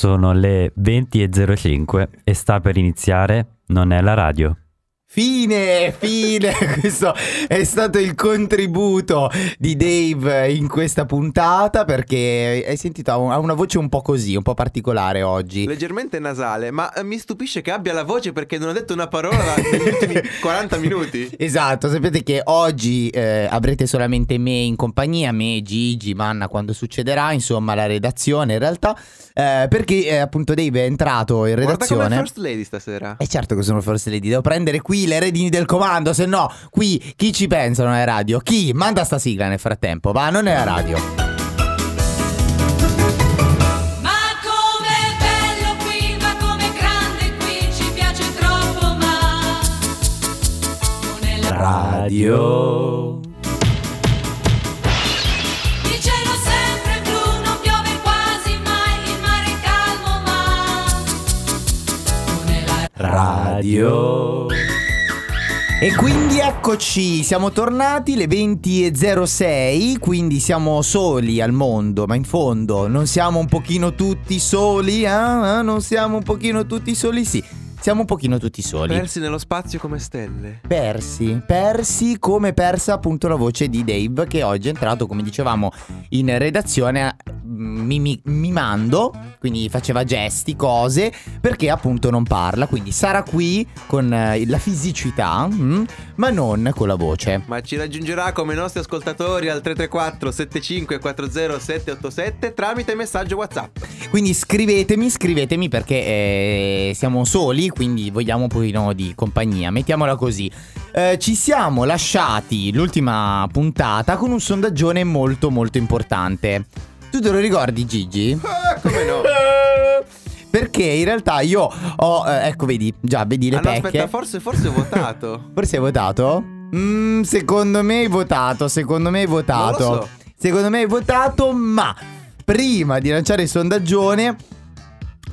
Sono le 20.05 e sta per iniziare Non è la radio. Fine, fine, questo è stato il contributo di Dave in questa puntata perché hai sentito ha una voce un po' così, un po' particolare oggi. Leggermente nasale, ma mi stupisce che abbia la voce perché non ha detto una parola negli ultimi 40 minuti. Esatto, sapete che oggi eh, avrete solamente me in compagnia, me, Gigi, Manna quando succederà, insomma la redazione in realtà, eh, perché eh, appunto Dave è entrato in redazione. Guarda come First Lady stasera. E certo che sono First Lady, devo prendere qui le redini del comando, se no qui chi ci pensa non è radio? Chi? Manda sta sigla nel frattempo, va, non è la radio. Ma com'è bello qui, ma com'è grande qui, ci piace troppo, ma non è la Radio. Il cielo sempre blu, non piove quasi mai, il mare è calmo, ma non è la Radio. E quindi eccoci, siamo tornati le 20.06, quindi siamo soli al mondo, ma in fondo non siamo un pochino tutti soli, eh? Non siamo un pochino tutti soli, sì, siamo un pochino tutti soli. Persi nello spazio come stelle. Persi, persi come persa appunto la voce di Dave che oggi è entrato, come dicevamo, in redazione mm, mimi- mimando, quindi faceva gesti, cose, perché appunto non parla, quindi sarà qui con eh, la fisicità, mm, ma non con la voce. Ma ci raggiungerà come i nostri ascoltatori al 334 7540 787 tramite messaggio WhatsApp. Quindi scrivetemi, scrivetemi perché eh, siamo soli, quindi vogliamo un pochino di compagnia, mettiamola così. Eh, ci siamo lasciati l'ultima puntata con un sondaggione molto molto importante. Tu te lo ricordi Gigi? Ah, come no? Perché in realtà io ho, eh, ecco vedi, già vedi le Ah, no, pecche. aspetta, forse, forse ho votato. Forse hai votato? Mm, secondo me hai votato, secondo me hai votato. So. Secondo me hai votato, ma prima di lanciare il sondaggione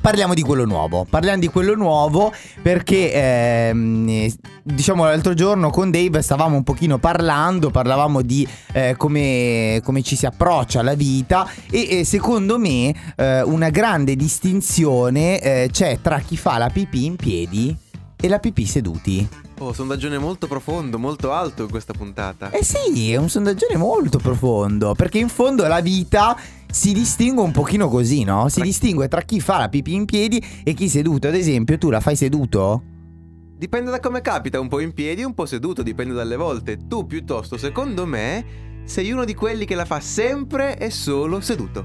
parliamo di quello nuovo. Parliamo di quello nuovo perché ehm, eh, diciamo l'altro giorno con Dave stavamo un pochino parlando, parlavamo di eh, come, come ci si approccia alla vita e, e secondo me eh, una grande distinzione eh, c'è tra chi fa la pipì in piedi e la pipì seduti. Oh, sondaggione molto profondo, molto alto in questa puntata. Eh sì, è un sondaggione molto profondo, perché in fondo la vita si distingue un pochino così, no? Si distingue tra chi fa la pipì in piedi e chi seduto. Ad esempio, tu la fai seduto? Dipende da come capita, un po' in piedi, un po' seduto, dipende dalle volte. Tu piuttosto, secondo me, sei uno di quelli che la fa sempre e solo seduto.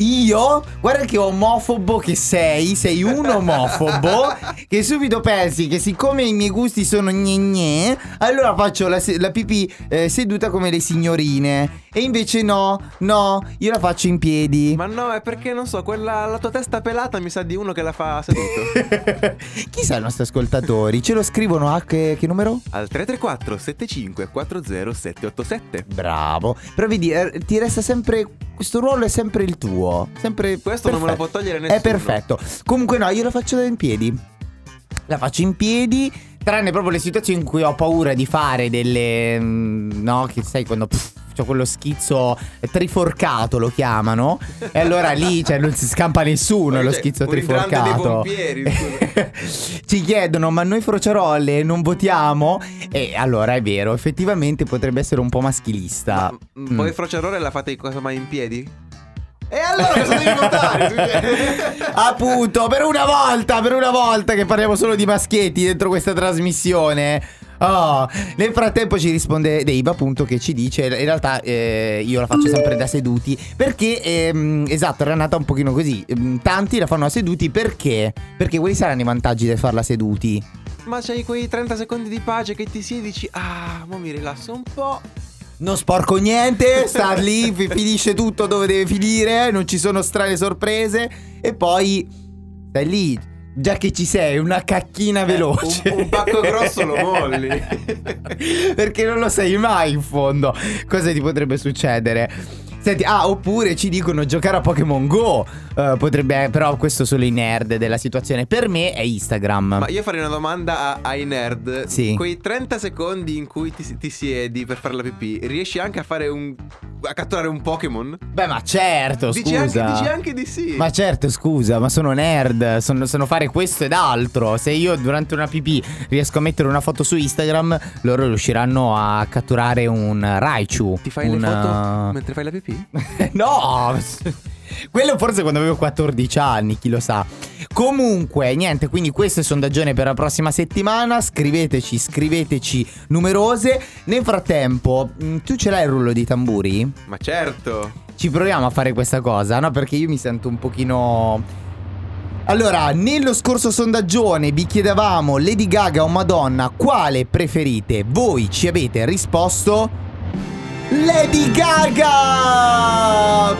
Io? Guarda che omofobo che sei, sei un omofobo che subito pensi che siccome i miei gusti sono gne gne, allora faccio la, se- la pipì eh, seduta come le signorine. E invece no, no, io la faccio in piedi. Ma no, è perché non so, quella la tua testa pelata mi sa di uno che la fa seduto. Chi sa i nostri ascoltatori? Ce lo scrivono a che, che numero? Al 334 75 40 787. Bravo. Però vedi, eh, ti resta sempre. Questo ruolo è sempre il tuo. Sempre. Questo non me lo perfetto. può togliere nessuno. È perfetto. Comunque, no, io la faccio in piedi. La faccio in piedi. Tranne proprio le situazioni in cui ho paura di fare delle. mm, No, che sai quando. pff, C'ho quello schizzo triforcato lo chiamano. E allora lì cioè, non si scampa nessuno Poi lo schizzo triforcato. Ci chiedono, ma noi frociarolle non votiamo? E allora è vero, effettivamente potrebbe essere un po' maschilista. Ma, Mm. Voi frociarore la fate cosa mai in piedi? E allora cosa devi votare? Appunto, per una volta, per una volta che parliamo solo di maschietti dentro questa trasmissione. Oh, nel frattempo ci risponde Dave appunto che ci dice in realtà eh, io la faccio sempre da seduti perché ehm, esatto era nata un pochino così. Ehm, tanti la fanno da seduti perché? Perché quali saranno i vantaggi del farla seduti. Ma c'hai quei 30 secondi di pace che ti siedi e dici Ah, mo mi rilasso un po' Non sporco niente, sta lì, fi- finisce tutto dove deve finire, non ci sono strane sorprese e poi stai lì, già che ci sei, una cacchina veloce. Eh, un, un pacco grosso lo molli Perché non lo sai mai in fondo cosa ti potrebbe succedere. Senti, ah, oppure ci dicono giocare a Pokémon Go. Eh, potrebbe, però questo solo i nerd della situazione. Per me è Instagram. Ma io farei una domanda a- ai nerd. Sì. Quei 30 secondi in cui ti, ti siedi per fare la pipì, riesci anche a fare un. a catturare un Pokémon? Beh, ma certo, Dici scusa. anche, dici anche di sì. Ma certo, scusa, ma sono nerd, sono, sono fare questo ed altro. Se io durante una pipì riesco a mettere una foto su Instagram, loro riusciranno a catturare un Raichu. Ti fai un, le foto uh, mentre fai la pipì? no! Quello forse quando avevo 14 anni, chi lo sa. Comunque, niente, quindi questo è il sondaggione per la prossima settimana. Scriveteci, scriveteci numerose. Nel frattempo, mh, tu ce l'hai il rullo di tamburi? Ma certo. Ci proviamo a fare questa cosa, no? Perché io mi sento un pochino... Allora, nello scorso sondaggione vi chiedevamo Lady Gaga o Madonna, quale preferite? Voi ci avete risposto... Lady Gaga!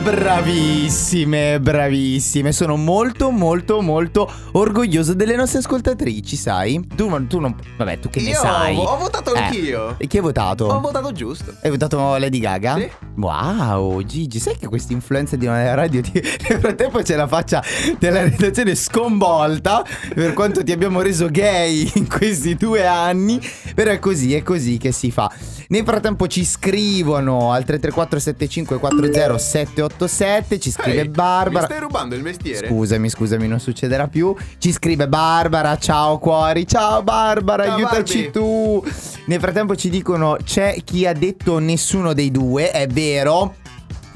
Bravissime, bravissime. Sono molto, molto, molto orgoglioso delle nostre ascoltatrici, sai? Tu, tu non... Vabbè, tu che ne Io sai? ho, ho votato Eh, anch'io. E chi hai votato? Ho votato giusto. Hai votato Lady Gaga? Sì. Wow, Gigi, sai che questa influenza di una radio ti... nel frattempo c'è la faccia della redazione sconvolta per quanto ti abbiamo reso gay in questi due anni, però è così, è così che si fa. Nel frattempo ci scrivono al 334 75 40 787, ci scrive Ehi, Barbara. Mi stai rubando il mestiere? Scusami, scusami, non succederà più. Ci scrive Barbara, ciao cuori, ciao Barbara, Ciao, aiutaci Barbie. tu. Nel frattempo ci dicono c'è chi ha detto nessuno dei due, è vero.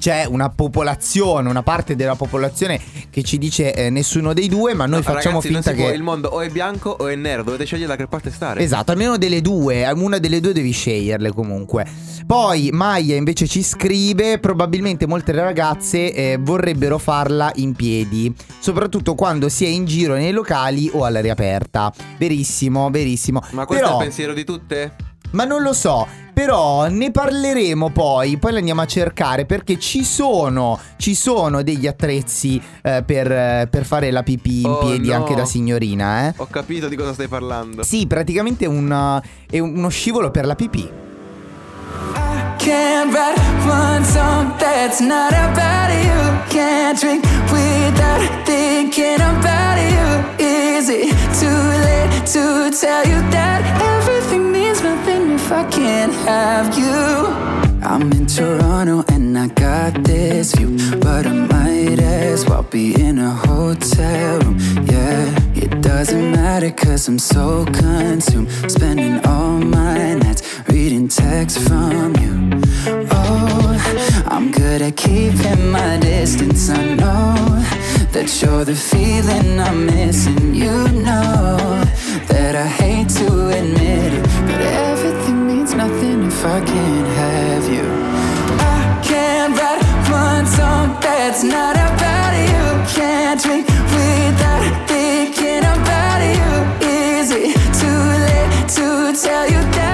C'è una popolazione, una parte della popolazione che ci dice eh, nessuno dei due, ma noi No, facciamo ragazzi, finta che il mondo o è bianco o è nero, dovete scegliere da che parte stare. Esatto, almeno delle due, una delle due devi sceglierle comunque. Poi Maya invece ci scrive, probabilmente molte ragazze eh, vorrebbero farla in piedi, soprattutto quando si è in giro nei locali o all'aria aperta. Verissimo, verissimo. Ma questo Però- è il pensiero di tutte? ma non lo so, però ne parleremo poi, poi le andiamo a cercare perché ci sono, ci sono degli attrezzi eh, per, per fare la pipì in Oh, piedi no. anche da signorina, eh. Ho capito di cosa stai parlando. Sì, praticamente è, un, è uno scivolo per la pipì. Can't write one song that's not about you. Can't drink without thinking about you. Is it too late to tell you that everything if I can't have you? I'm in Toronto and I got this view, but I might as well be in a hotel room. Yeah, it doesn't matter cause I'm so consumed, spending all my nights reading texts from you. Oh, I'm good at keeping my distance. I know that you're the feeling I'm missing. You know that I hate to admit it, I can't have you. I can't write one song that's not about you. Can't drink without thinking about you. Is it too late to tell you that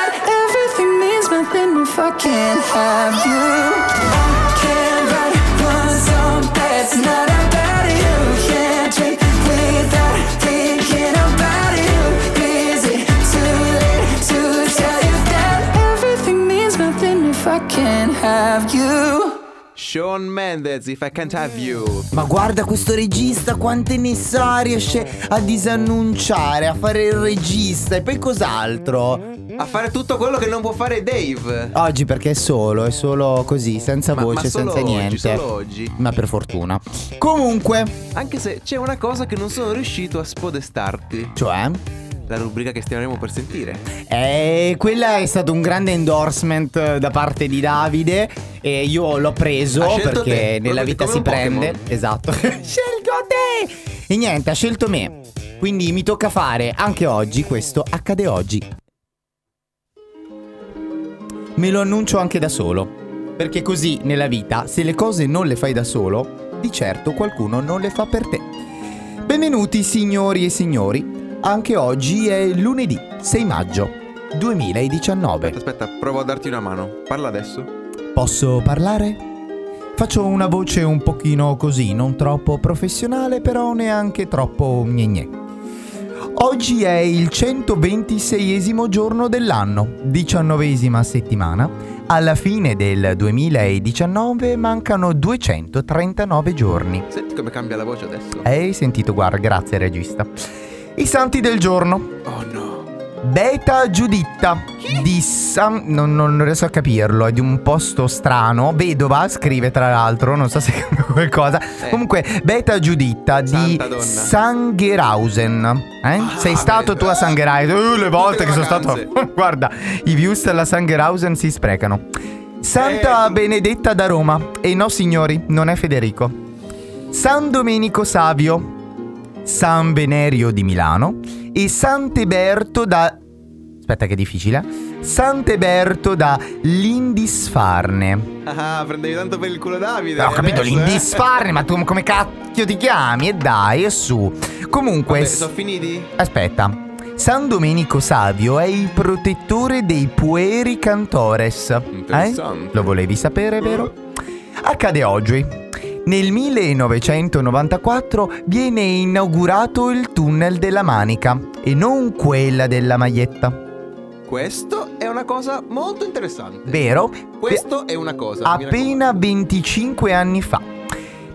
nothing if I can't have you? I can't write one song that's not about you. Can't drink without thinking about you. Is it too late to tell you that everything means nothing if I can't have you? Shawn Mendes, If I Can't Have You. Ma guarda questo regista quante ne sa, riesce a disannunciare, a fare il regista e poi cos'altro? A fare tutto quello che non può fare Dave. Oggi perché è solo, è solo così, senza Ma- voce, ma solo senza oggi, niente. solo oggi. Ma per fortuna. Comunque, Anche se c'è una cosa che non sono riuscito a spodestarti. cioè, La rubrica che stiamo per sentire. eh, quella è stato un grande endorsement da parte di Davide e io l'ho preso perché te, nella vita si prende. Pokémon. Esatto. Scelgo te! E niente, ha scelto me. Quindi mi tocca fare anche oggi questo accade oggi. Me lo annuncio anche da solo. Perché così nella vita, se le cose non le fai da solo, di certo qualcuno non le fa per te. Benvenuti signori e signori. Anche oggi è lunedì 6 maggio 2019. Aspetta, provo a darti una mano. Parla adesso. Posso parlare? Faccio una voce un pochino così, non troppo professionale, però neanche troppo gne Oggi è il 126esimo giorno dell'anno, diciannovesima settimana. Alla fine del 2019 mancano 239 giorni. Senti come cambia la voce adesso. Hai sentito, guarda, grazie regista. I santi del giorno. Oh no. Beta Giuditta di San... Non, non riesco a capirlo, è di un posto strano. Vedova, scrive tra l'altro, non so se è qualcosa. Comunque, Beta Giuditta di. Sangherhausen. Eh? Sei Ah, stato beh, tu a Sangherhausen? Uh, le volte che sono stato... Guarda, i views alla Sangherhausen si sprecano. Santa Eh, Benedetta da Roma. E no, signori, non è Federico. San Domenico Savio. San Venerio di Milano e Sant'Eberto da... Aspetta che è difficile. Sant'Eberto da Lindisfarne. Ah, prendevi tanto per il culo Davide. Ho capito, adesso, eh? Lindisfarne, ma tu come cacchio ti chiami? E dai, e su. Comunque... Vabbè, sono finiti? Aspetta. San Domenico Savio è il protettore dei pueri cantores. Eh? Interessante. Lo volevi sapere, vero? Accade oggi. Nel 1994 viene inaugurato il tunnel della Manica e non quella della maglietta. Questo è una cosa molto interessante. Vero? Questo è una cosa. Appena 25 anni fa.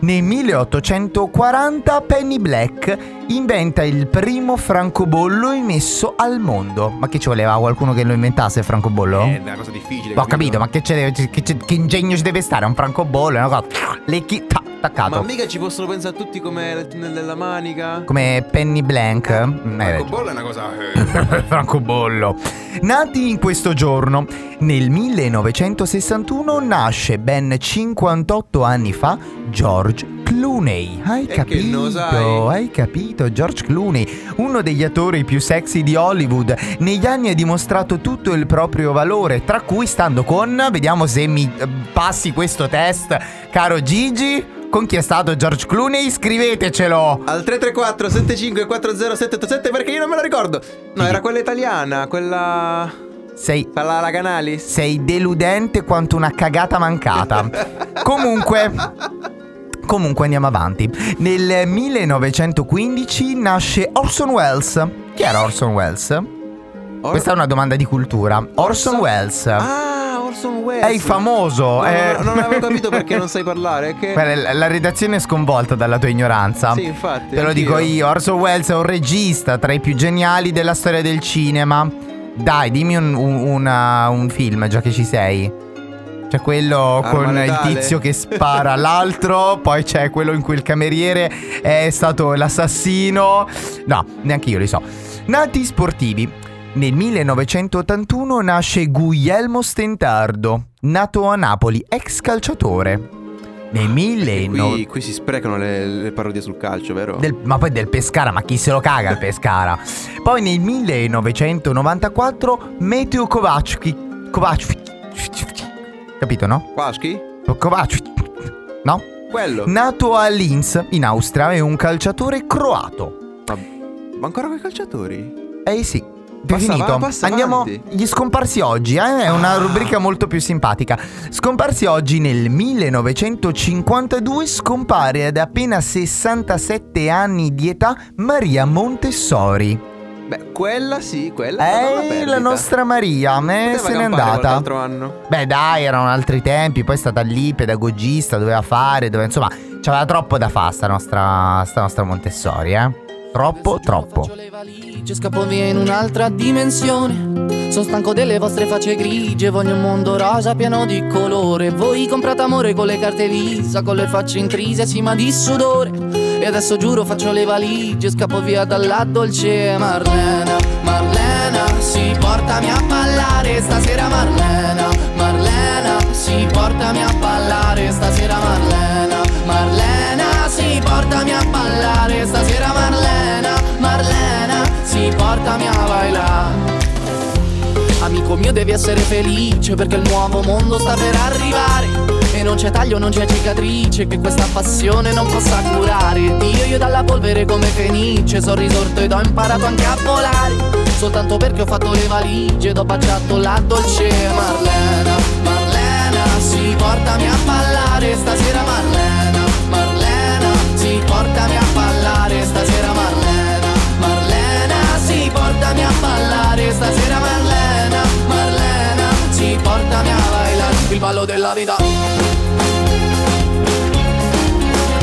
Nel 1840 Penny Black inventa il primo francobollo emesso al mondo. Ma che ci voleva qualcuno che lo inventasse il francobollo? raccomando. È una cosa difficile. Ho capito, ma che, c'è- che, c'è- che ingegno ci deve stare? Un francobollo, è una cosa. Lecchi, ta, attaccato. Ma mica ci possono pensare tutti come il tunnel della manica? Come Penny Blank. Mm, Ecco, ragione. bolla è una cosa. eh. francobollo. Nati in questo giorno, nel 1961 nasce ben 58 anni fa George Clooney. Hai capito? Hai capito? George Clooney, uno degli attori più sexy di Hollywood, negli anni ha dimostrato tutto il proprio valore, tra cui stando con, vediamo se mi eh, passi questo test, caro Gigi. Con chi è stato George Clooney? Scrivetecelo! Al 334 75 40787 perché io non me lo ricordo. No, Sì. era quella italiana, quella. Sei Quella la Canalis. Sei deludente quanto una cagata mancata. Comunque. Comunque andiamo avanti. Nel 1915 nasce Orson Welles. Chi era Orson Welles? Or- Questa è una domanda di cultura. Orson Welles. Ah, Orson Welles. È il famoso. No, è- no, non avevo capito perché non sai parlare. Che... Guarda, la- La redazione è sconvolta dalla tua ignoranza. Sì, infatti. Te lo anch'io. dico io, Orson Welles è un regista tra i più geniali della storia del cinema. Dai, dimmi un, un- una- un film, già che ci sei. C'è quello Arma con il letale. tizio che spara all'altro, poi c'è quello in cui il cameriere è stato l'assassino. No, neanche io li so. Nati sportivi. Nel 1981 nasce Guglielmo Stentardo, nato a Napoli, ex calciatore. Nel 1900 Qui, qui si sprecano le, le parodie sul calcio, vero? del- ma poi del Pescara, ma chi se lo caga il Pescara? Poi nel 1994 Meteo Kovacic, Kovacic, Capito, no? Quaschi? Kovacic. No? Quello. Nato a Linz, in Austria, è un calciatore croato. Ma, ma ancora quei calciatori? Eh sì. Passa finito. passa Andiamo. Gli scomparsi oggi, eh? È una rubrica molto più simpatica. Scomparsi oggi nel 1952 scompare ad appena 67 anni di età Maria Montessori. Beh, quella sì, quella è Eh, la nostra Maria, me Poteva se n'è andata. Beh, dai, erano altri tempi. Poi è stata lì, pedagogista, doveva fare, doveva, insomma, c'aveva troppo da fare sta nostra, sta nostra Montessori, eh. Troppo, troppo. Valigie, scappo via in un'altra dimensione. Sono stanco delle vostre facce grigie, voglio un mondo rosa pieno di colore. Voi comprate amore con le carte Visa, con le facce intrise, sì ma di sudore. E adesso giuro faccio le valigie, scappo via dalla dolce Marlena. Marlena, si portami a ballare stasera Marlena. Marlena, si portami a ballare stasera Marlena. Marlena, si portami a ballare stasera Marlena. Marlena, si portami a bailare. Amico mio devi essere felice perché il nuovo mondo sta per arrivare E non c'è taglio, non c'è cicatrice che questa passione non possa curare. Dio io dalla polvere come fenice sono risorto ed ho imparato anche a volare. Soltanto perché ho fatto le valigie ed ho baciato la dolce Marlena. Marlena, si portami a ballare stasera Marlena. Marlena, si portami a ballare stasera Marlena. Marlena, si portami a ballare stasera Il ballo della vita.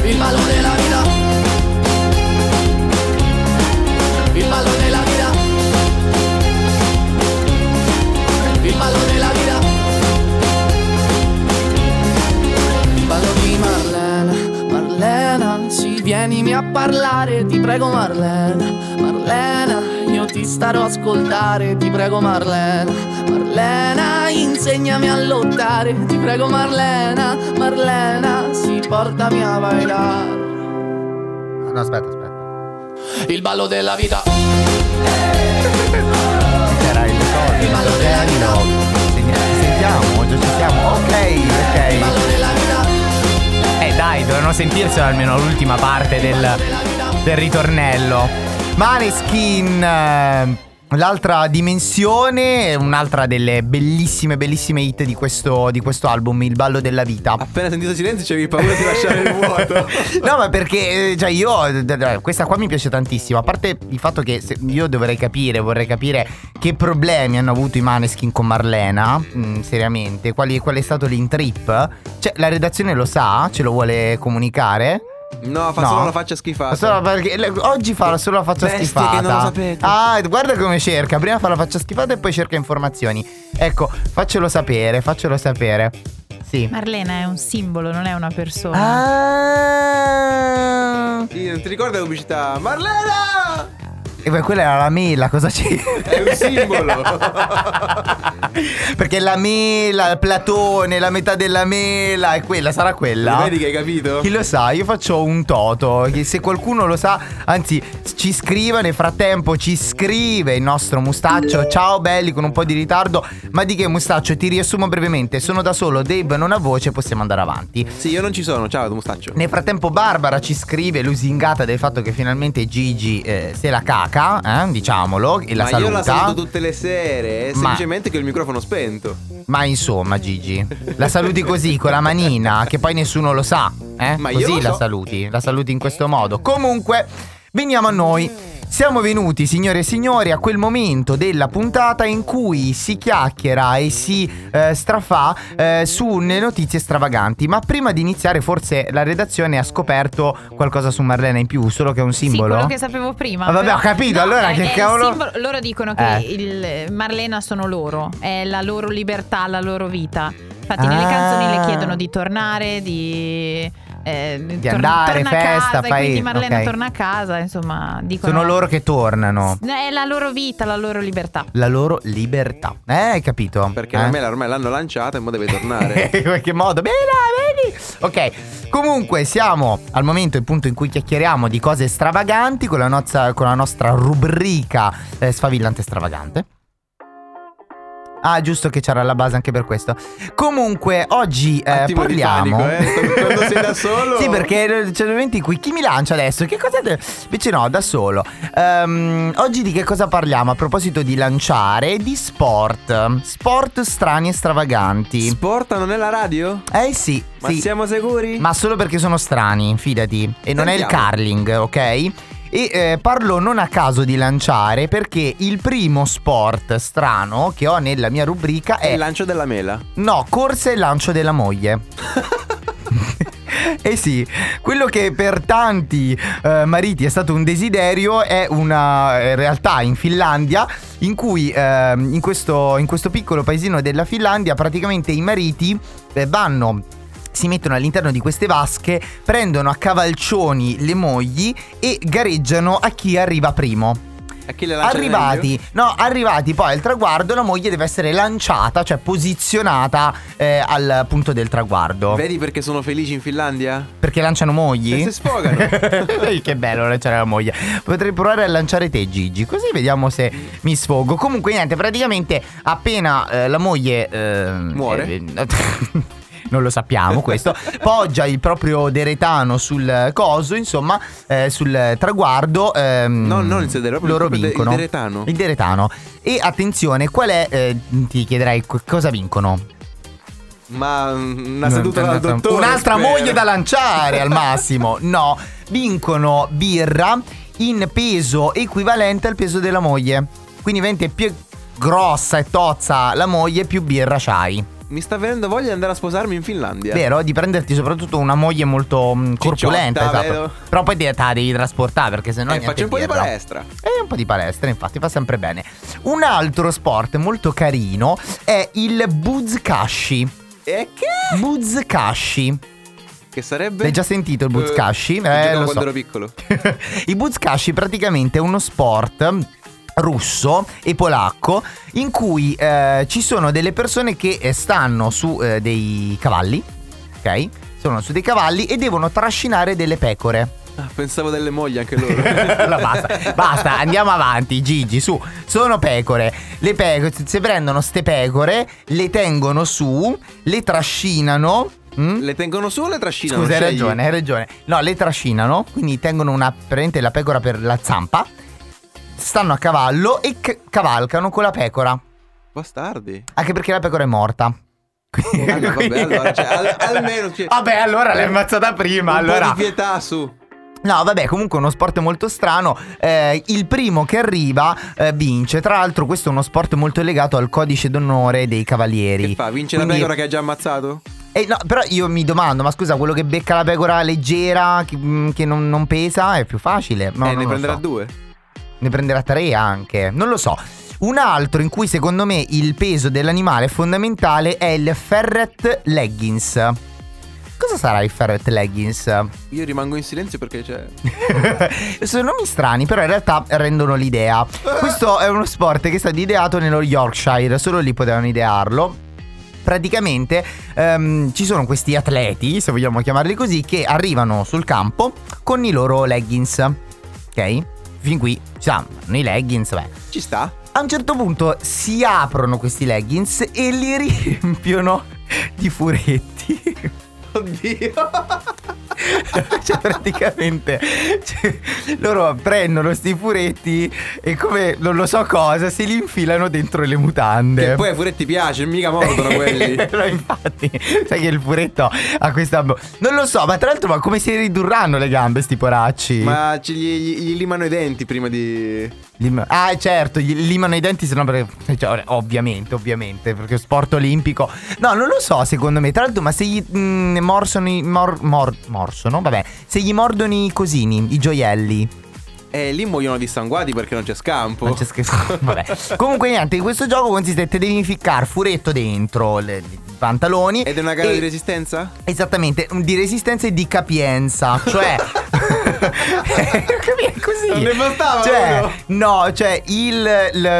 Il ballo della vita. Il ballo della vita. Il ballo della vita. Il ballo di Marlena Marlena, sì, vienimi a parlare, ti prego Marlena Marlena, ti starò a ascoltare, ti prego Marlena Marlena, insegnami a lottare, ti prego Marlena Marlena, sì, portami a bailare No, aspetta, aspetta. Il ballo della vita Era il Il ballo della vita. Sentiamo, già ci siamo. Ok, Il ok. ballo della vita Eh dai, dovevano sentirselo almeno l'ultima parte del, del ritornello. Maneskin. eh, L'altra dimensione, un'altra delle bellissime, bellissime hit di questo, di questo album, Il ballo della vita. Appena sentito silenzio c'avevi paura di lasciare il vuoto. No, ma perché, eh, cioè, io. Questa qua mi piace tantissimo. A parte il fatto che io dovrei capire, vorrei capire che problemi hanno avuto i Maneskin con Marlena. mm, seriamente, quali- qual è stato l'intrip. Cioè, la redazione lo sa, ce lo vuole comunicare. No, fa No. solo la faccia schifata. Solo perché le- oggi fa solo la faccia Bestie schifata. che non lo sapete. Ah, guarda come cerca. Prima fa la faccia schifata e poi cerca informazioni. Ecco, faccelo sapere, faccelo sapere. Sì. Marlena è un simbolo, non è una persona. Ah. Sì, non ti ricordi la pubblicità? Marlena! E poi quella era la mela, cosa c'è? È un simbolo. Perché la mela, il platone, la metà della mela è quella, sarà quella. Vedi che hai capito? Chi lo sa, io faccio un toto. Se qualcuno lo sa, anzi, ci scriva. Nel frattempo ci scrive il nostro mustaccio. Ciao belli, con un po' di ritardo. Ma di che mustaccio? Ti riassumo brevemente. Sono da solo, Dave non ha voce, possiamo andare avanti. Sì, io non ci sono. Ciao, mustaccio. Nel frattempo Barbara ci scrive lusingata del fatto che finalmente Gigi eh, se la caca, eh, diciamolo, e la Ma saluta. io la saluto tutte le sere. È Ma- semplicemente che ho il microfono spento. Ma insomma, Gigi, la saluti così con la manina, che poi nessuno lo sa, eh? Ma io così lo la so. saluti, la saluti in questo modo. Comunque, veniamo a noi. Siamo venuti, signore e signori, a quel momento della puntata in cui si chiacchiera e si eh, strafà eh, sulle notizie stravaganti. Ma prima di iniziare, forse la redazione ha scoperto qualcosa su Marlena in più, solo che è un Sì, simbolo. quello che sapevo prima. Ah, vabbè, però- ho capito, No, allora che cavolo- simbolo- Loro dicono che Eh. il Marlena sono loro, è la loro libertà, la loro vita. Infatti, nelle Ah. canzoni le chiedono di tornare, di. Eh, Di andare, torna a festa, casa, fai- quindi Marlena ok. torna a casa, insomma, dicono. Sono loro che tornano. È la loro vita, la loro libertà. La loro libertà. Eh, hai capito? Perché eh? la mela ormai l'hanno lanciata e ora deve tornare. in qualche modo. Bene, vedi? Ok. Comunque siamo al momento, il punto in cui chiacchieriamo di cose stravaganti con la, nozza- con la nostra rubrica eh, sfavillante stravagante. Ah, giusto che c'era la base anche per questo. Comunque, oggi eh, parliamo. panico, eh. Quando sei da solo. Sì, perché c'è il momento in cui chi mi lancia adesso? Che cosa. Invece no, da solo. Ehm, oggi di che cosa parliamo? A proposito di lanciare, di sport. Sport strani e stravaganti. Sport non è la radio? eh sì, Ma sì. siamo sicuri? Ma solo perché sono strani, fidati. E non è il curling, ok? E eh, parlo non a caso di lanciare perché il primo sport strano che ho nella mia rubrica È il lancio della mela. No, corsa e lancio della moglie. Eh sì, quello che per tanti eh, mariti è stato un desiderio è una eh, realtà in Finlandia in cui ehm, in, questo, in questo piccolo paesino della Finlandia praticamente i mariti eh, vanno si mettono all'interno di queste vasche, prendono a cavalcioni le mogli e gareggiano a chi arriva primo. A chi le lancia Arrivati, no, arrivati poi al traguardo, la moglie deve essere lanciata, cioè posizionata eh, al punto del traguardo. Vedi perché sono felici in Finlandia? Perché lanciano mogli? E si sfogano. Che bello lanciare la moglie. Potrei provare a lanciare te, Gigi. Così vediamo se mi sfogo. Comunque, niente, praticamente appena eh, la moglie eh, Muore? non lo sappiamo questo. Poggia il proprio deretano sul coso, insomma, eh, sul traguardo. ehm, No, non il sedere, proprio loro il- il vincono. deretano. Il deretano. E attenzione, qual è? eh, ti chiederei co- cosa vincono? Ma mm, una seduta dal Un'altra- dottore. Un'altra spero. moglie da lanciare al massimo. No, vincono birra in peso equivalente al peso della moglie. Quindi vente più grossa e tozza la moglie, più birra c'hai. Mi sta venendo voglia di andare a sposarmi in Finlandia. Vero? Di prenderti soprattutto una moglie molto mm, corpulenta. Cicciotta, Esatto. vedo. Però poi te la devi trasportare perché sennò Eh, faccio un po' di palestra. E un po' di palestra, infatti, fa sempre bene. Un altro sport molto carino è il buzkashi. E che? Buzkashi. Che sarebbe? L'hai già sentito il buzkashi? Eh, Eh, lo quando so. ero piccolo. il buzkashi praticamente è uno sport russo e polacco in cui eh, ci sono delle persone che eh, stanno su eh, dei cavalli, ok? Sono su dei cavalli e devono trascinare delle pecore. Ah, pensavo delle mogli anche loro. No, basta, basta, andiamo avanti, Gigi, su. Sono pecore. Le pecore, se prendono ste pecore, le tengono su, le trascinano. mm? Le tengono su o le trascinano? Scusa, hai ragione, hai ragione. No, le trascinano, quindi tengono una la pecora per la zampa, stanno a cavallo e c- cavalcano con la pecora. Bastardi. Anche perché la pecora è morta. Quindi- Ah, no, vabbè, quindi- allora, cioè, al- almeno, cioè- Vabbè, allora l'hai ammazzata prima. un allora. po' di pietà su. No, vabbè, comunque uno sport molto strano. Eh, il primo che arriva eh, vince. Tra l'altro, questo è uno sport molto legato al codice d'onore dei cavalieri. Che fa? Vince Quindi- la pecora che ha già ammazzato? Eh, no, però io mi domando, ma scusa, quello che becca la pecora leggera, che, mm, che non, non pesa, è più facile. No, eh, ne prenderà so. due. Ne prenderà tre anche. Non lo so. Un altro in cui secondo me il peso dell'animale è fondamentale è il ferret leggings. Cosa sarà il ferret leggings? Io rimango in silenzio perché c'è. Sono nomi strani, però in realtà rendono l'idea. Questo è uno sport che è stato ideato nello Yorkshire, solo lì potevano idearlo. Praticamente ehm, ci sono questi atleti, se vogliamo chiamarli così, che arrivano sul campo con i loro leggings. Ok? Fin qui ci stanno i leggings, beh. Ci sta? A un certo punto si aprono questi leggings e li riempiono di furetti. Oddio. cioè praticamente cioè, loro prendono sti furetti e come non lo so cosa se li infilano dentro le mutande Che poi ai furetti piace, mica mordono quelli. no, infatti, sai che il furetto ha questa. Non lo so, ma tra l'altro, ma come si ridurranno le gambe, sti poracci? Ma ci gli, gli limano i denti prima di. Ah, certo, gli limano i denti, sennò perché. cioè, ovviamente, ovviamente, perché sport olimpico. No, non lo so, secondo me. Tra l'altro, ma se gli mm, morsono i. Mor- mor- morsono? Vabbè, se gli mordono i cosini, i gioielli. Eh, lì muoiono dissanguati perché non c'è scampo. Non c'è scherzo. Vabbè. Comunque, niente, questo gioco consiste te devi ficcare furetto dentro le- i pantaloni. Ed è una gara e- di resistenza? Esattamente, di resistenza e di capienza, cioè è così. Non ne bastava Cioè, uno. no, cioè il,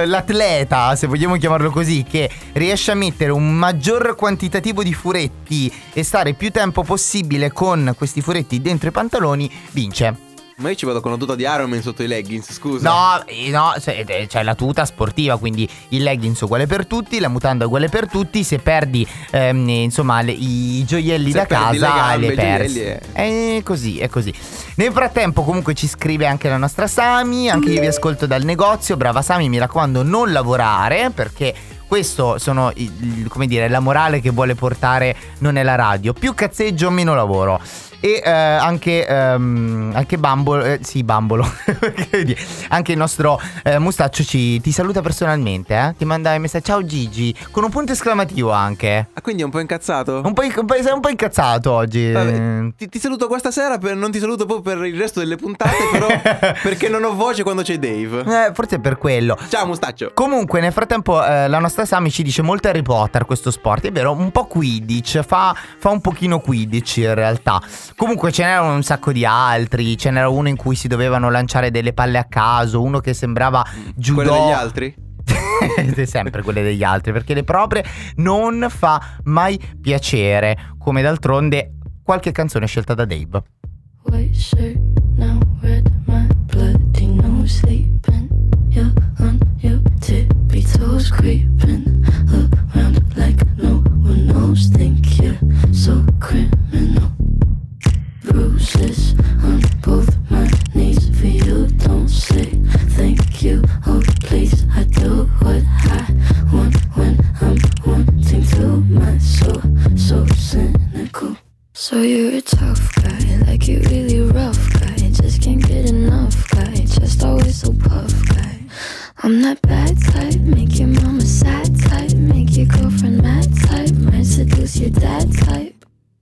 l'atleta, se vogliamo chiamarlo così, che riesce a mettere un maggior quantitativo di furetti e stare più tempo possibile con questi furetti dentro i pantaloni, vince. Ma io ci vado con la tuta di Iron Man sotto i leggings, scusa. No, eh, no, se- eh, c'è la tuta sportiva, quindi il leggings uguale per tutti, la mutanda uguale per tutti. Se perdi, ehm, insomma, le- i gioielli Se da casa, gambe, le persi. gioielli, È così, è così. Nel frattempo, comunque, ci scrive anche la nostra Sami. Anche io vi ascolto dal negozio. Brava Sami, mi raccomando, non lavorare perché. Questo sono, il- come dire, la morale che vuole portare non è la radio. Più cazzeggio, meno lavoro. E eh, anche, ehm, anche Bambolo, eh, sì, Bambolo, anche il nostro eh, Mustaccio ci, ti saluta personalmente, eh? ti manda il messaggio, ciao Gigi, con un punto esclamativo anche. Ah, quindi è un po' incazzato? Un po', un po'- sei un po' incazzato oggi. Vabbè, ti, ti saluto questa sera, per- non ti saluto poi per il resto delle puntate, però perché non ho voce quando c'è Dave. Eh, forse è per quello. Ciao Mustaccio. Comunque, nel frattempo, eh, la nostra Sami ci dice molto Harry Potter questo sport. È vero, un po' Quidditch. Fa, fa un pochino Quidditch in realtà. Comunque, ce n'erano un sacco di altri. Ce n'era uno in cui si dovevano lanciare delle palle a caso. Uno che sembrava judo. Quelle degli altri? sempre quelle degli altri. Perché le proprie non fa mai piacere. Come d'altronde, qualche canzone scelta da Dave. White shirt, now red, my bloody nose sleeping. You're on your tippy toes, creeping around like no one knows. Think you're so criminal. Bruises on both my knees for you. Don't say thank you. Oh, please, I do what I want when I'm wanting to. My soul, so cynical. So you're a tough guy, like you really rough guy. Just can't get enough guy, just always so puff guy. I'm that bad type, make your mama sad type, make your girlfriend mad type, might seduce your dad type.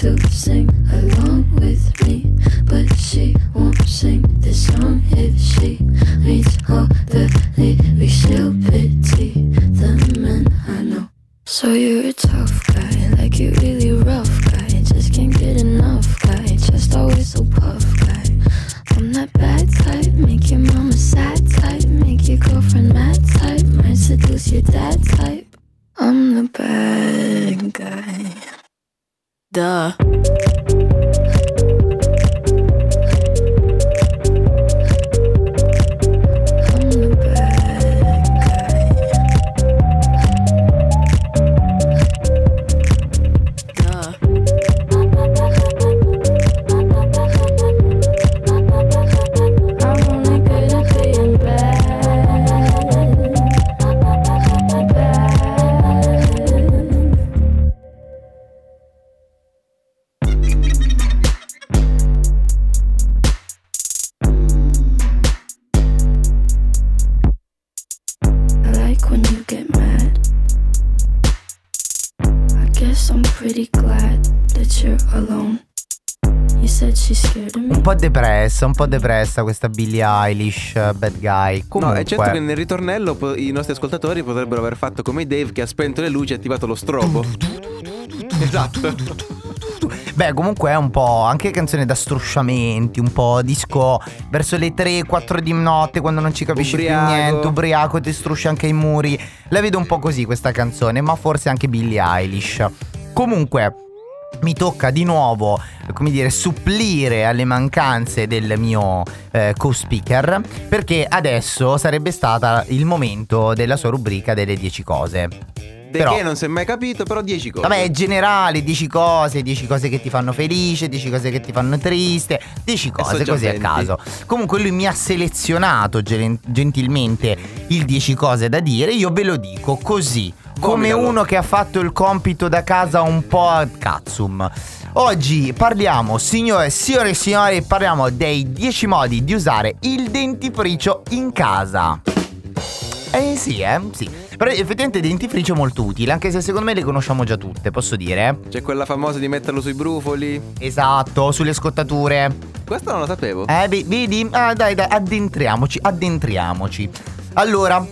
to sing depressa, un po' depressa questa Billie Eilish, uh, bad guy. No, Comunque, è certo che nel ritornello po- i nostri ascoltatori potrebbero aver fatto come Dave che ha spento le luci e attivato lo strobo. esatto. Beh, comunque è un po' anche canzone da strusciamenti, un po' disco verso le 3-4 di notte quando non ci capisci Ubriaco. più niente, ubriaco, ti strusci anche i muri. La vedo un po' così questa canzone, ma forse anche Billie Eilish. Comunque, mi tocca di nuovo, come dire, supplire alle mancanze del mio eh, co-speaker, perché adesso sarebbe stata il momento della sua rubrica delle 10 cose. Però- che non si è mai capito, però 10 cose. Vabbè, generale, 10 cose, 10 cose che ti fanno felice, 10 cose che ti fanno triste, 10 cose così a caso. Comunque lui mi ha selezionato gen- gentilmente il 10 cose da dire, io ve lo dico così, come Vomitalo. uno che ha fatto il compito da casa un po' a cazzum. Oggi parliamo, signore, signore e signori, parliamo dei 10 modi di usare il dentifricio in casa. Eh sì, eh, sì. Però effettivamente dentifricio è molto utile, anche se secondo me le conosciamo già tutte, posso dire? C'è quella famosa di metterlo sui brufoli. Esatto, sulle scottature. Questo non lo sapevo. Eh, ve- vedi? Ah, dai, dai, addentriamoci, addentriamoci. Allora,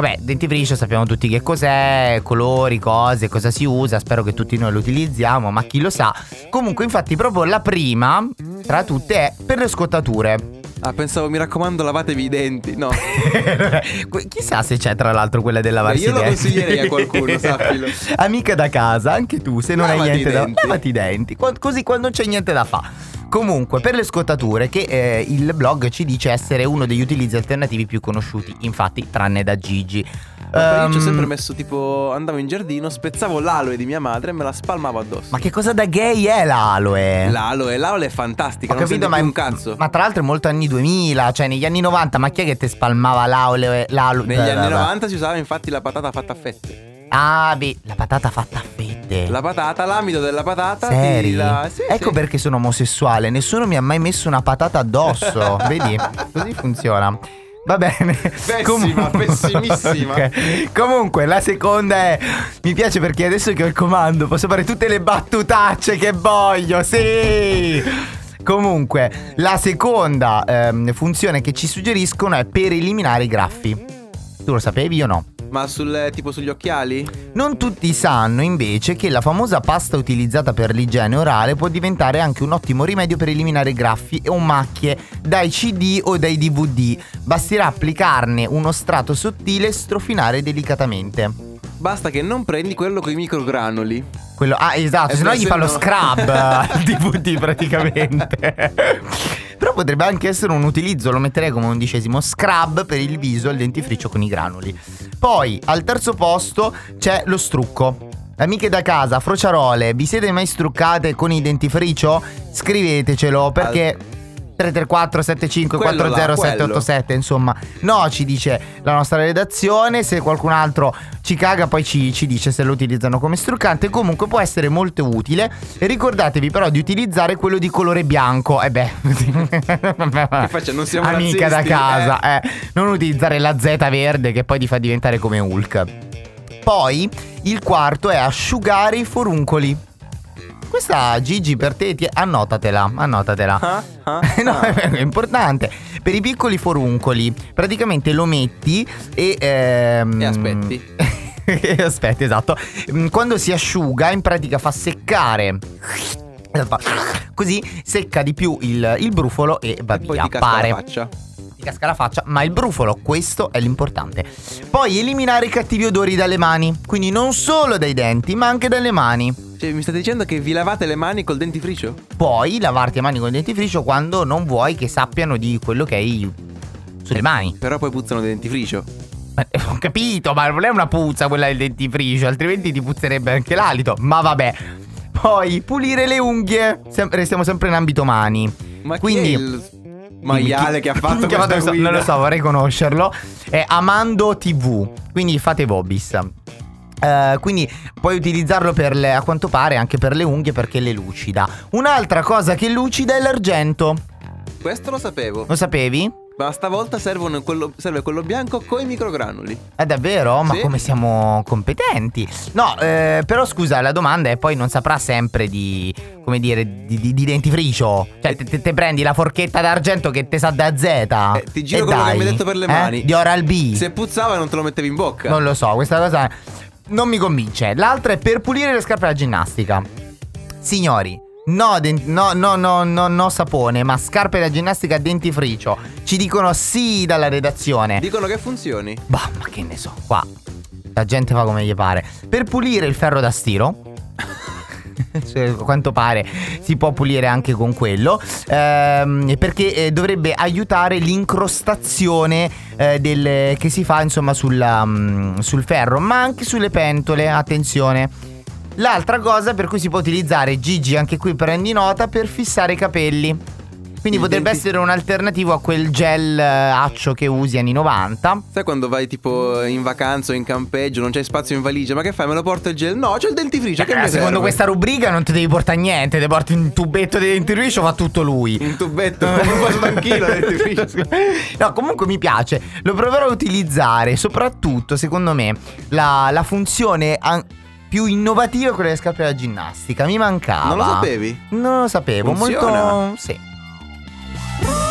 vabbè, dentifricio sappiamo tutti che cos'è, colori, cose, cosa si usa, spero che tutti noi lo utilizziamo, ma chi lo sa. Comunque, infatti, proprio la prima tra tutte è per le scottature. Ah, pensavo, mi raccomando, lavatevi i denti. No. Chissà se c'è tra l'altro quella del lavarsi io i lo denti. consiglierei a qualcuno, sappilo. Amica da casa, anche tu, se non Lavati hai niente da denti. lavati i denti, così quando non c'è niente da fare. Comunque, per le scottature, che eh, il blog ci dice essere uno degli utilizzi alternativi più conosciuti, infatti, tranne da Gigi. Ma io ci ho sempre messo tipo, andavo in giardino, spezzavo l'aloe di mia madre e me la spalmavo addosso. Ma che cosa da gay è l'aloe? L'aloe, l'aloe è fantastica, Ho non capito, ma, più un cazzo. ma tra l'altro è molto anni 2000, cioè negli anni 90, ma chi è che ti spalmava l'aloe? l'aloe Negli eh, anni vabbè. 90 si usava infatti la patata fatta a fette. Ah, beh, la patata fatta a fette. La patata, l'amido della patata. Seri? la- sì, ecco sì. perché sono omosessuale, nessuno mi ha mai messo una patata addosso. Vedi? Così funziona. Va bene. Pessima, pessimissima. Ok. Comunque, la seconda è. Mi piace perché adesso che ho il comando posso fare tutte le battutacce che voglio. Sì! Comunque, la seconda ehm, funzione che ci suggeriscono è per eliminare i graffi. Tu lo sapevi o no? Ma sul tipo sugli occhiali? Non tutti sanno invece che la famosa pasta utilizzata per l'igiene orale può diventare anche un ottimo rimedio per eliminare graffi o macchie dai CD o dai DVD. Basterà applicarne uno strato sottile e strofinare delicatamente. Basta che non prendi quello con i microgranuli. Quello, ah, esatto, Eh, se no beh, gli se fa lo scrub al DVD praticamente. Però potrebbe anche essere un utilizzo, lo metterei come undicesimo scrub per il viso e il dentifricio con i granuli. Poi al terzo posto c'è lo strucco. Amiche da casa, frociarole, vi siete mai struccate con il dentifricio? Scrivetecelo perché 334 75 Quello là, 40 quello. 787 insomma. No ci dice la nostra redazione. Se qualcun altro ci caga poi ci, ci dice se lo utilizzano come struccante. Comunque può essere molto utile. Ricordatevi però di utilizzare quello di colore bianco. E beh che faccia, non siamo amica da casa eh. non utilizzare la Z verde che poi ti fa diventare come Hulk. Poi il quarto è asciugare i foruncoli questa Gigi per te, ti- annotatela, annotatela. Ah, ah, no, ah. è importante. Per i piccoli foruncoli, praticamente lo metti e. ehm, E aspetti. aspetti, esatto. Mm, Quando si asciuga, in pratica fa seccare. Così secca di più il, il brufolo e va E poi via. ti casca Appare. Ti casca la faccia, ma il brufolo, questo è l'importante. Poi eliminare i cattivi odori dalle mani. Quindi non solo dai denti, ma anche dalle mani. Cioè, mi state dicendo che vi lavate le mani col dentifricio? Puoi lavarti le mani con il dentifricio quando non vuoi che sappiano di quello che hai sulle mani. Però poi puzzano di dentifricio. Ma- eh, Ho capito, ma non è una puzza quella del dentifricio, altrimenti ti puzzerebbe anche l'alito. Ma vabbè. Poi pulire le unghie. Sem- restiamo sempre in ambito mani. Ma Quindi il maiale che ha fatto Che questa guida? Non lo so, vorrei conoscerlo. È Amando TV. Quindi fate Vobis. Eh, quindi puoi utilizzarlo per le- a quanto pare anche per le unghie perché le lucida. Un'altra cosa che lucida è l'argento. Questo lo sapevo. Lo sapevi? Ma stavolta servono quello, serve quello bianco con i microgranuli. È davvero? Ma Sì. come siamo competenti? No, eh, però scusa, la domanda è poi non saprà sempre di, come dire, di, di- di dentifricio. Cioè, te, te- te prendi la forchetta d'argento che te sa da Z. Eh, ti giro quello che dai. mi hai detto per le Eh? mani. Di Oral B. Se puzzava non te lo mettevi in bocca. Non lo so, questa cosa non mi convince. L'altra è per pulire le scarpe da ginnastica. Signori, no, den- no, no, no, no, no sapone, ma scarpe da ginnastica a dentifricio. Ci dicono sì dalla redazione. Dicono che funzioni. Bah, ma che ne so, qua la gente fa come gli pare. Per pulire il ferro da stiro. cioè, a quanto pare si può pulire anche con quello. Ehm, perché eh, dovrebbe aiutare l'incrostazione eh, del- che si fa insomma sulla, mm, sul ferro ma anche sulle pentole. Attenzione. L'altra cosa per cui si può utilizzare Gigi anche qui prendi nota per fissare i capelli Quindi Il potrebbe 20 essere un alternativo a quel gel eh, accio che usi anni 90. Sai quando vai tipo in vacanza o in campeggio, non c'è spazio in valigia, ma che fai? Me lo porto il gel? No, c'è il dentifricio, che Eh, mi secondo serve? questa rubrica non ti devi portare niente, ti porti un tubetto di dentifricio, fa tutto lui. Un tubetto, un po' stanchino il dentifricio. No, comunque mi piace, lo proverò a utilizzare, soprattutto secondo me la, la funzione an- più innovativa è quella delle scarpe da ginnastica, mi mancava. Non lo sapevi? Non lo sapevo, Funziona? molto... Sì. Dove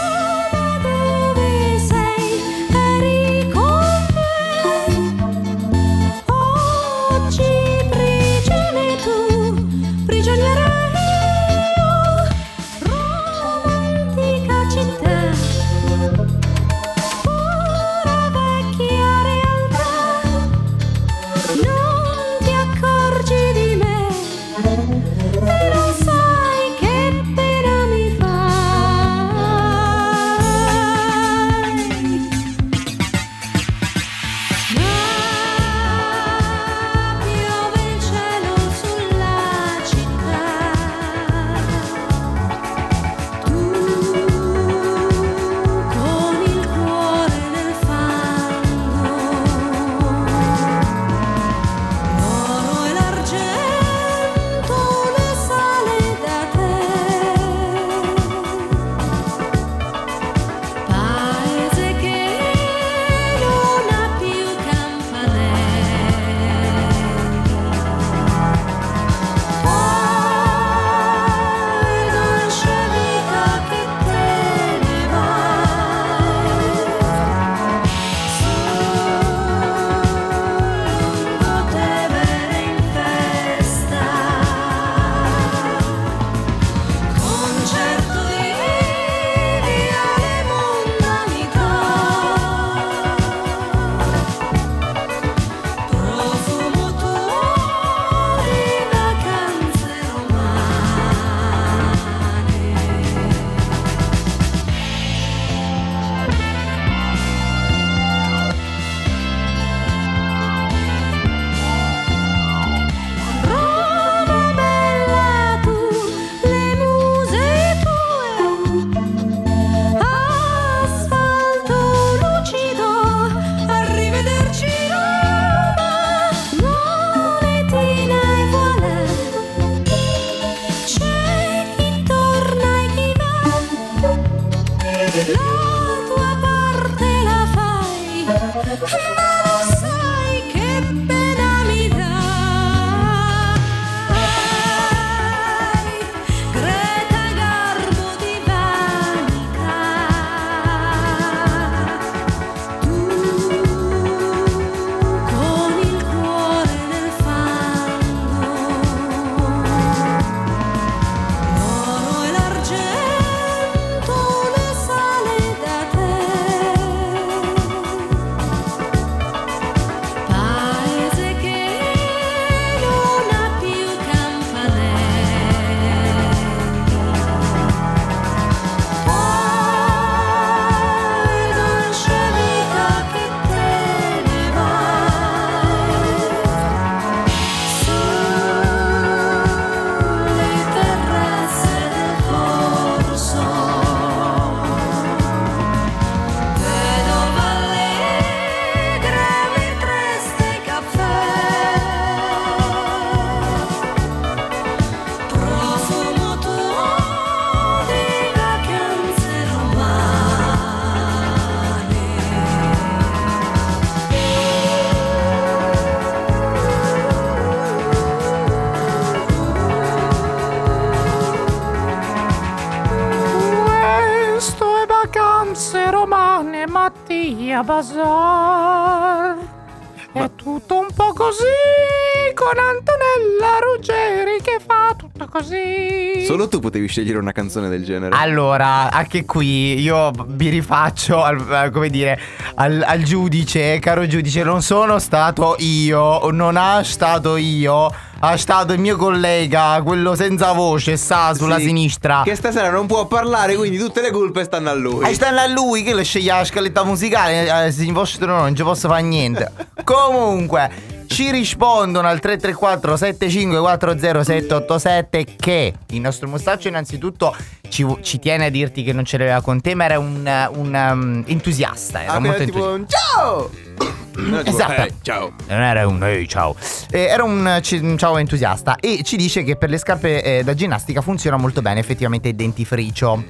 potevi scegliere una canzone del genere. Allora, anche qui io mi rifaccio al, come dire, al, al giudice, caro giudice, non sono stato io, non ha stato io, ha stato il mio collega, quello senza voce, sta sulla Sì, sinistra. Che stasera non può parlare, quindi tutte le colpe stanno a lui. E stanno a lui che lo sceglie la scaletta musicale, eh, se vostro no, non ci posso fare niente. Comunque, ci rispondono al 334 7540 787 che il nostro mostaccio innanzitutto ci, ci tiene a dirti che non ce l'aveva con te, ma era un, un, um, entusiasta. Era Ah, molto entusiasta. un ciao! No, tipo, Esatto. "Eh, ciao. Non era un ehi ciao. Eh, era un, un ciao entusiasta e ci dice che per le scarpe eh, da ginnastica funziona molto bene effettivamente il dentifricio.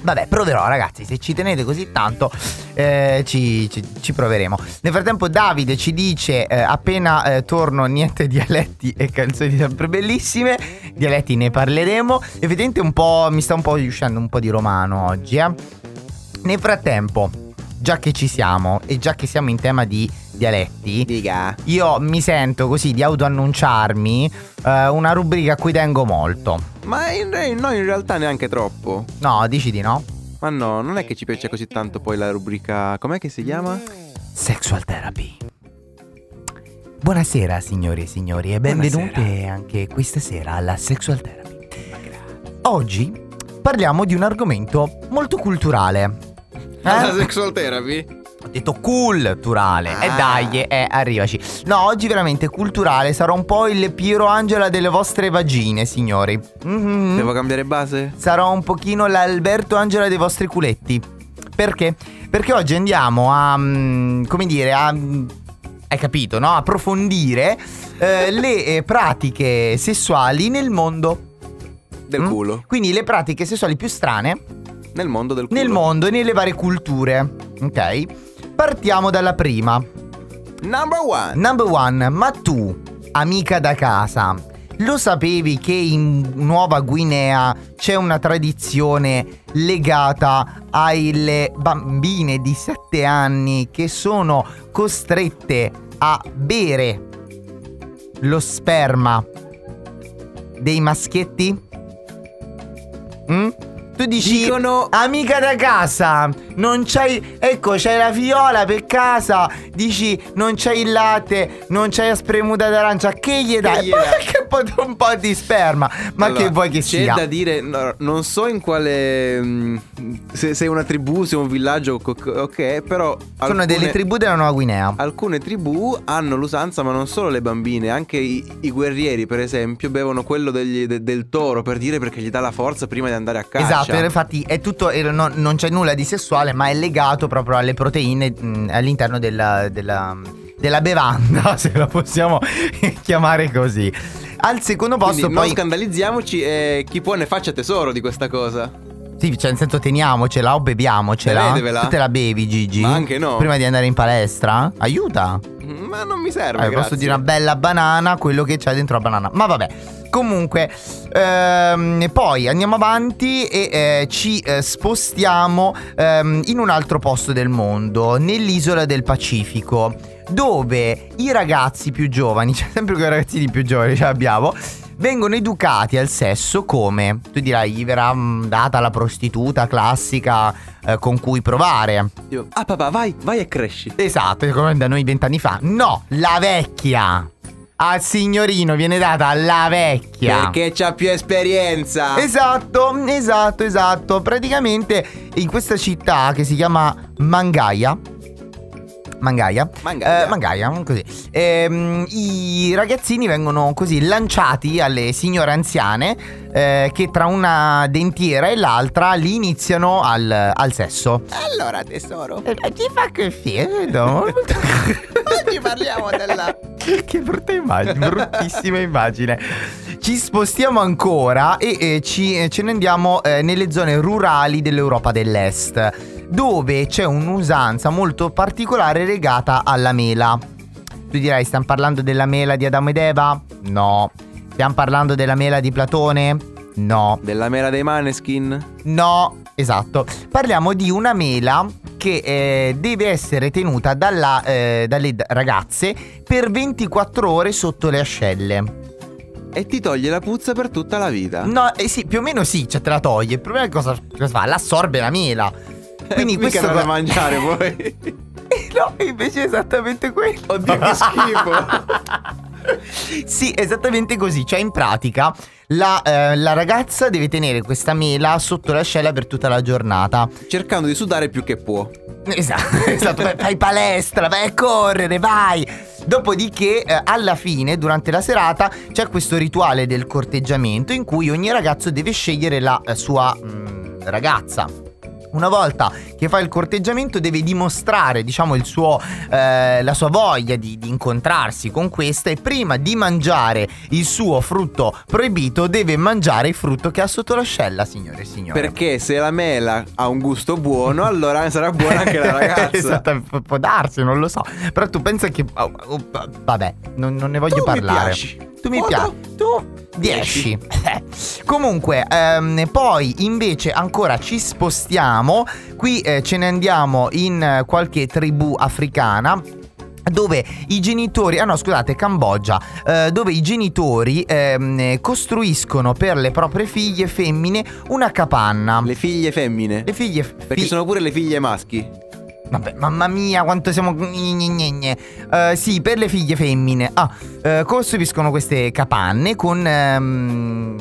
Vabbè, proverò ragazzi, se ci tenete così tanto eh, ci, ci- ci proveremo. Nel frattempo Davide ci dice eh, appena eh, torno niente dialetti e canzoni sempre bellissime. Dialetti ne parleremo. Effettivamente un po', mi sta un po' uscendo un po' di romano oggi. Eh. Nel frattempo, già che ci siamo e già che siamo in tema di dialetti, Diga. io mi sento così di autoannunciarmi eh, una rubrica a cui tengo molto. Ma in, no, in realtà neanche troppo. No, dici di no? Ma no, non è che ci piace così tanto poi la rubrica. Com'è che si chiama? Sexual Therapy. Buonasera signori e signori e benvenute anche questa sera alla Sexual Therapy. Oggi parliamo di un argomento molto culturale. La Eh? sexual therapy? Ho detto culturale. E Ah. dai, eh, arrivaci. No, oggi veramente culturale. Sarò un po' il Piero Angela delle vostre vagine, signori. Mhm. Devo cambiare base? Sarò un pochino l'Alberto Angela dei vostri culetti. Perché? Perché oggi andiamo a. mm, come dire, a. mm, Hai capito, no? Approfondire eh, le eh, pratiche sessuali nel mondo. Del Mm? culo. Quindi le pratiche sessuali più strane Nel mondo del culo. nel mondo e nelle varie culture. Ok? Partiamo dalla prima. Number one. Number one, ma tu, amica da casa, lo sapevi che in Nuova Guinea c'è una tradizione legata alle bambine di 7 anni che sono costrette a bere lo sperma dei maschietti? Mm? Tu dici, Dicono- amica da casa, non c'hai, ecco, c'hai la fiola per casa, dici, non c'hai il latte, non c'hai la spremuta d'arancia, che gli dai? gli dai? Che un po' di sperma, ma Allora, che vuoi che c'è sia? da dire, no, non so in quale. mm, se, se è una tribù, se un villaggio, ok, però. Sono alcune- delle tribù della Nuova Guinea. Alcune tribù hanno l'usanza, ma non solo le bambine, anche i, i guerrieri, per esempio, bevono quello degli- de- del toro per dire perché gli dà la forza prima di andare a caccia. Esatto, infatti è tutto, eh, no- non c'è nulla di sessuale, ma è legato proprio alle proteine mh, all'interno della, della- della bevanda, se la possiamo chiamare così. Al secondo Quindi posto non poi... scandalizziamoci e chi può ne faccia tesoro di questa cosa. Sì, cioè nel senso teniamocela o beviamocela. Te la bevi, Gigi? Ma anche no. Prima di andare in palestra? Aiuta. Mm, Ma non mi serve. Eh, posso dire una bella banana, quello che c'è dentro la banana. Ma vabbè. Comunque, ehm, poi andiamo avanti e eh, ci eh, spostiamo ehm, in un altro posto del mondo, nell'isola del Pacifico, dove i ragazzi più giovani, cioè sempre quei ragazzini più giovani ce l'abbiamo, vengono educati al sesso come, tu dirai, gli verrà mm, data la prostituta classica eh, con cui provare. Io, ah papà, vai, vai e cresci. Esatto, come da noi vent'anni fa. No, la vecchia. Al signorino viene data la vecchia. Perché c'ha più esperienza. Esatto, esatto, esatto. Praticamente in questa città che si chiama Mangaia. Mangaia. Mangaia. Eh, Mangaia, così. Ehm, I ragazzini vengono così lanciati alle signore anziane eh, che tra una dentiera e l'altra li iniziano al, al sesso. Allora, tesoro. Eh, Ti fa che fiero. Oggi parliamo della. che brutta immagine, bruttissima immagine. Ci spostiamo ancora e eh, ci- eh, ce ne andiamo eh, nelle zone rurali dell'Europa dell'Est, dove c'è un'usanza molto particolare legata alla mela. Tu dirai, stiamo parlando della mela di Adamo ed Eva? No. Stiamo parlando della mela di Platone? No. Della mela dei maneskin. No, esatto. Parliamo di una mela che eh, deve essere tenuta dalla, eh, dalle ragazze per 24 ore sotto le ascelle. E ti toglie la puzza per tutta la vita. No, eh sì, più o meno sì, cioè te la toglie. Il problema è cosa, cosa fa? L'assorbe la mela. Quindi Mica questo da mangiare poi. no, invece è esattamente quello. Oddio, che schifo. Sì, esattamente così. Cioè, in pratica, la, eh, la ragazza deve tenere questa mela sotto l'ascella per tutta la giornata. Cercando di sudare più che può. Esatto, esatto. Fai palestra, vai a correre, vai. Dopodiché, eh, alla fine, durante la serata, c'è questo rituale del corteggiamento in cui ogni ragazzo deve scegliere la eh, sua mm, ragazza. Una volta che fa il corteggiamento deve dimostrare, diciamo, il suo, eh, la sua voglia di, di incontrarsi con questa e prima di mangiare il suo frutto proibito deve mangiare il frutto che ha sotto l'ascella, signore e signori. Perché se la mela ha un gusto buono, allora sarà buona anche la ragazza. esatto, pu- può darsi, non lo so. Però tu pensa che... oh, oh, vabbè, non, non ne voglio Tu parlare. Tu mi Oh, piaci. Tu 10. Comunque, ehm, poi invece ancora ci spostiamo. Qui eh, ce ne andiamo in eh, qualche tribù africana. Dove i genitori, ah no scusate, Cambogia, eh, dove i genitori ehm, eh, costruiscono per le proprie figlie femmine una capanna. Le figlie femmine. Le figlie Perché fi- sono pure le figlie maschi. Vabbè, mamma mia, quanto siamo. Eh, sì, per le figlie femmine. Ah, eh, costruiscono queste capanne con. ehm,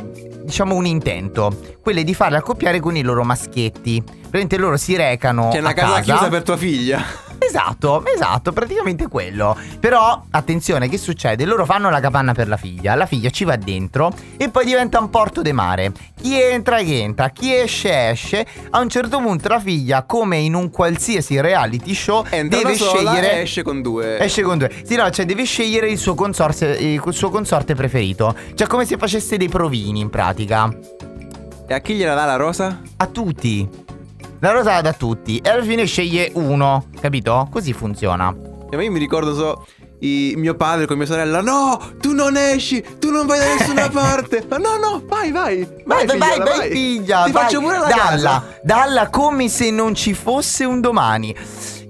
diciamo un intento. Quelle di farle accoppiare con i loro maschietti. Praticamente loro si recano. C'è una a casa, casa chiusa per tua figlia. Esatto, esatto, praticamente quello. Però, attenzione, che succede? Loro fanno la capanna per la figlia, la figlia ci va dentro e poi diventa un porto de mare. Chi entra, che entra, chi esce, esce. A un certo punto la figlia, come in un qualsiasi reality show, Entra deve scegliere... esce con due. Esce con due. Sì, no, cioè deve scegliere il suo, consorse- il suo consorte preferito. Cioè, come se facesse dei provini in pratica. E a chi gliela dà la rosa? A tutti. La rosa la dà a tutti. E alla fine sceglie uno. Capito? Così funziona. E io mi ricordo so. i- mio padre con mia sorella, no, tu non esci, tu non vai da nessuna parte. Ma no, no, vai, vai. Vai, vai, vai, figliola, vai, figlia. Ti vai. faccio pure la dalla, casa. Dalla come se non ci fosse un domani.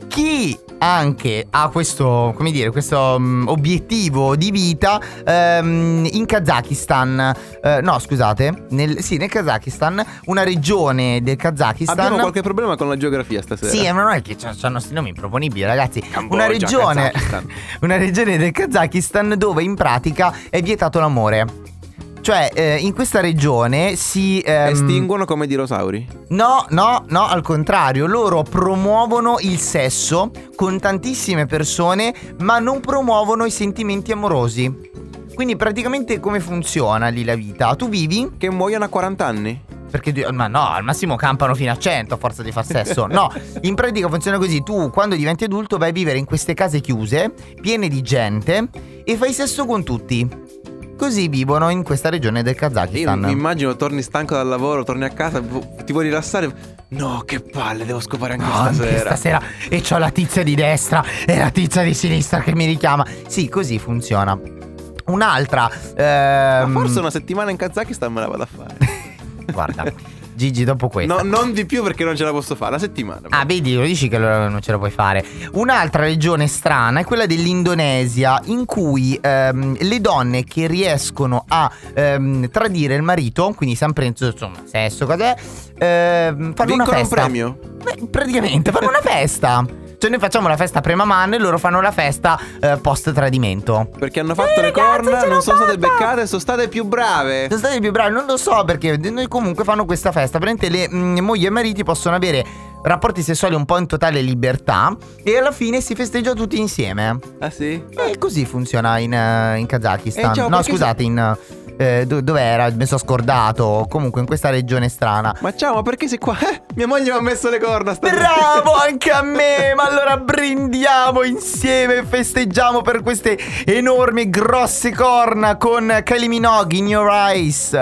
Chi anche ha questo, come dire, questo mm, obiettivo di vita ehm, in Kazakistan, eh, no scusate, nel, sì nel Kazakistan, una regione del Kazakistan. Abbiamo qualche problema con la geografia stasera. Sì, ma non è che c'hanno questi nomi improponibili, ragazzi. Cambogia, una regione, una regione del Kazakistan dove in pratica è vietato l'amore. Cioè, eh, in questa regione si. ehm, Estinguono come dinosauri. No, no, no, al contrario, loro promuovono il sesso con tantissime persone, ma non promuovono i sentimenti amorosi. Quindi praticamente come funziona lì la vita? Tu vivi Che muoiono a 40 anni. perché ma no, al massimo campano fino a 100 a forza di far sesso. No, in pratica funziona così: tu quando diventi adulto vai a vivere in queste case chiuse, piene di gente e fai sesso con tutti. Così vivono in questa regione del Io Kazakistan. mi immagino, torni stanco dal lavoro, torni a casa, ti vuoi rilassare. No, che palle, devo scopare anche No, anche stasera. stasera e c'ho la tizia di destra e la tizia di sinistra che mi richiama. Sì, così funziona. Un'altra. Ma ehm, forse una settimana in Kazakistan me la vado a fare. Guarda, Gigi, dopo questa. No, non di più perché non ce la posso fare. Una settimana. Ah, vedi, lo dici che allora non ce la puoi fare. Un'altra regione strana è quella dell'Indonesia, in cui ehm, le donne che riescono a ehm, tradire il marito, quindi sempre insomma, sesso, cos'è, ehm, fanno una Vincono un festa. premio. Beh, praticamente fanno una festa. Cioè, noi facciamo la festa premaman e loro fanno la festa eh, post tradimento. Perché hanno fatto Eh, le ragazzi, corna, ce l'ho non sono state fatta! beccate, sono state più brave. Sono stati più bravi, non lo so perché noi comunque fanno questa festa. Praticamente le mm, mogli e mariti possono avere rapporti sessuali un po' in totale libertà e alla fine si festeggia tutti insieme. Ah sì? E così funziona in, eh, in Kazakistan. Eh, ciao, no, perché scusate, in... eh, do- dov'era? Mi sono scordato. Comunque in questa regione strana. Ma ciao, ma perché sei qua? Eh, mia moglie mi ha messo le corna stasera. Bravo anche a me! Ma allora brindiamo insieme e festeggiamo per queste enormi grosse corna con Kylie Minogue in Your Eyes.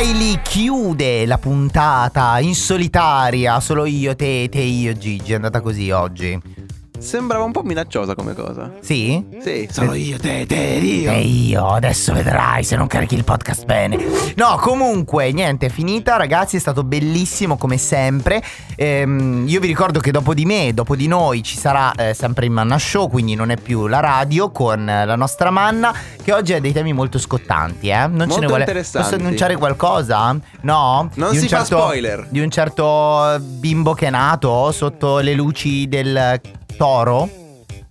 Kylie chiude la puntata in solitaria, solo io, te, te, io, Gigi. È andata così oggi. Sembrava un po' minacciosa come cosa. Sì? Sì, solo io, te, te, io. E io, adesso vedrai se non carichi il podcast bene. No, comunque, niente, è finita, ragazzi. È stato bellissimo come sempre. Ehm, io vi ricordo che dopo di me, dopo di noi, ci sarà eh, sempre il Manna Show, quindi non è più la radio con eh, la nostra Manna, che oggi ha dei temi molto scottanti, eh. Non ce Molto ne vuole. Posso annunciare qualcosa? No? Non Di un si fa certo- spoiler. Di un certo bimbo che è nato sotto le luci del toro.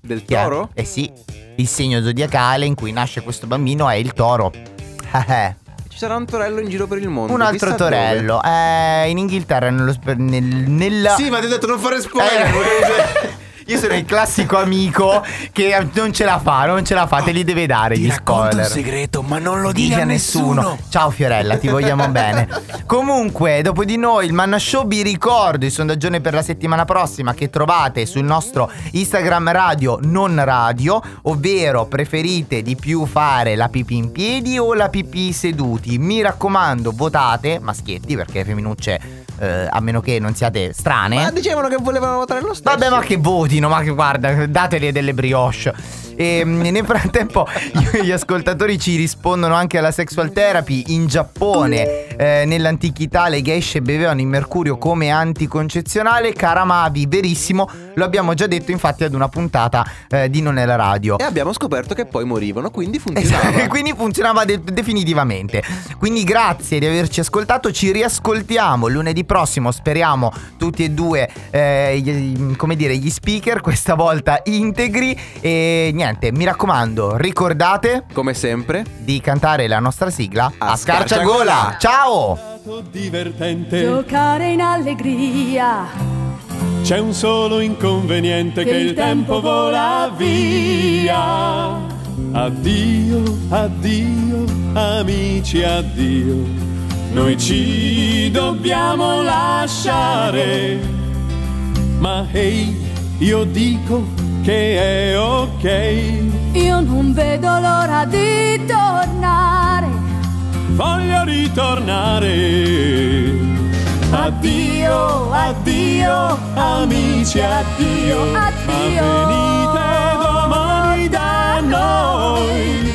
Del toro? Eh sì, il segno zodiacale in cui nasce questo bambino è il toro. Eh. Ci sarà un torello in giro per il mondo. Un altro chissà torello. Eh, in Inghilterra, nello, nel, nella... Sì, ma ti ho detto non fare spoiler. Eh, Io sono il classico amico che non ce la fa, non ce la fa, te li deve dare gli spoiler. segreto, ma non lo Dica a nessuno. Ciao Fiorella, ti vogliamo bene. Comunque, dopo di noi, il Manna Show, vi ricordo il sondaggione per la settimana prossima che trovate sul nostro Instagram radio non radio, ovvero preferite di più fare la pipì in piedi o la pipì seduti. Mi raccomando, votate, maschietti, perché femminucce, eh, a meno che non siate strane. Ma dicevano che volevano votare lo stesso. Vabbè, ma che votino, ma che guarda, dateli delle brioche. E mm, nel frattempo gli ascoltatori ci rispondono anche alla sexual therapy in Giappone. eh, nell'antichità le geishe bevevano il mercurio come anticoncezionale. Caramavi, verissimo. Lo abbiamo già detto infatti ad una puntata eh, di Non è la radio. E abbiamo scoperto che poi morivano, quindi funzionava. Quindi funzionava de- definitivamente. Quindi grazie di averci ascoltato. Ci riascoltiamo lunedì prossimo. Speriamo tutti e due, eh, gli- come dire, gli speaker, questa volta integri. E niente, mi raccomando, ricordate Come sempre. di cantare la nostra sigla A a scarciagola. scarciagola. Ciao! divertente. Giocare in allegria, C'è un solo inconveniente che il tempo vola via. Addio, addio, amici, addio. Noi ci dobbiamo lasciare. Ma ehi, io dico che è ok. io non vedo l'ora di tornare. Voglio ritornare. Addio, addio, amici, addio. Addio. Ma venite domani da noi.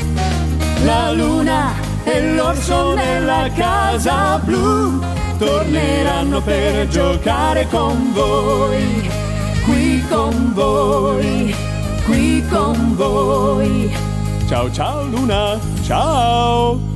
La luna e l'orso nella casa blu torneranno per giocare con voi. Qui con voi, qui con voi. Ciao ciao luna, ciao.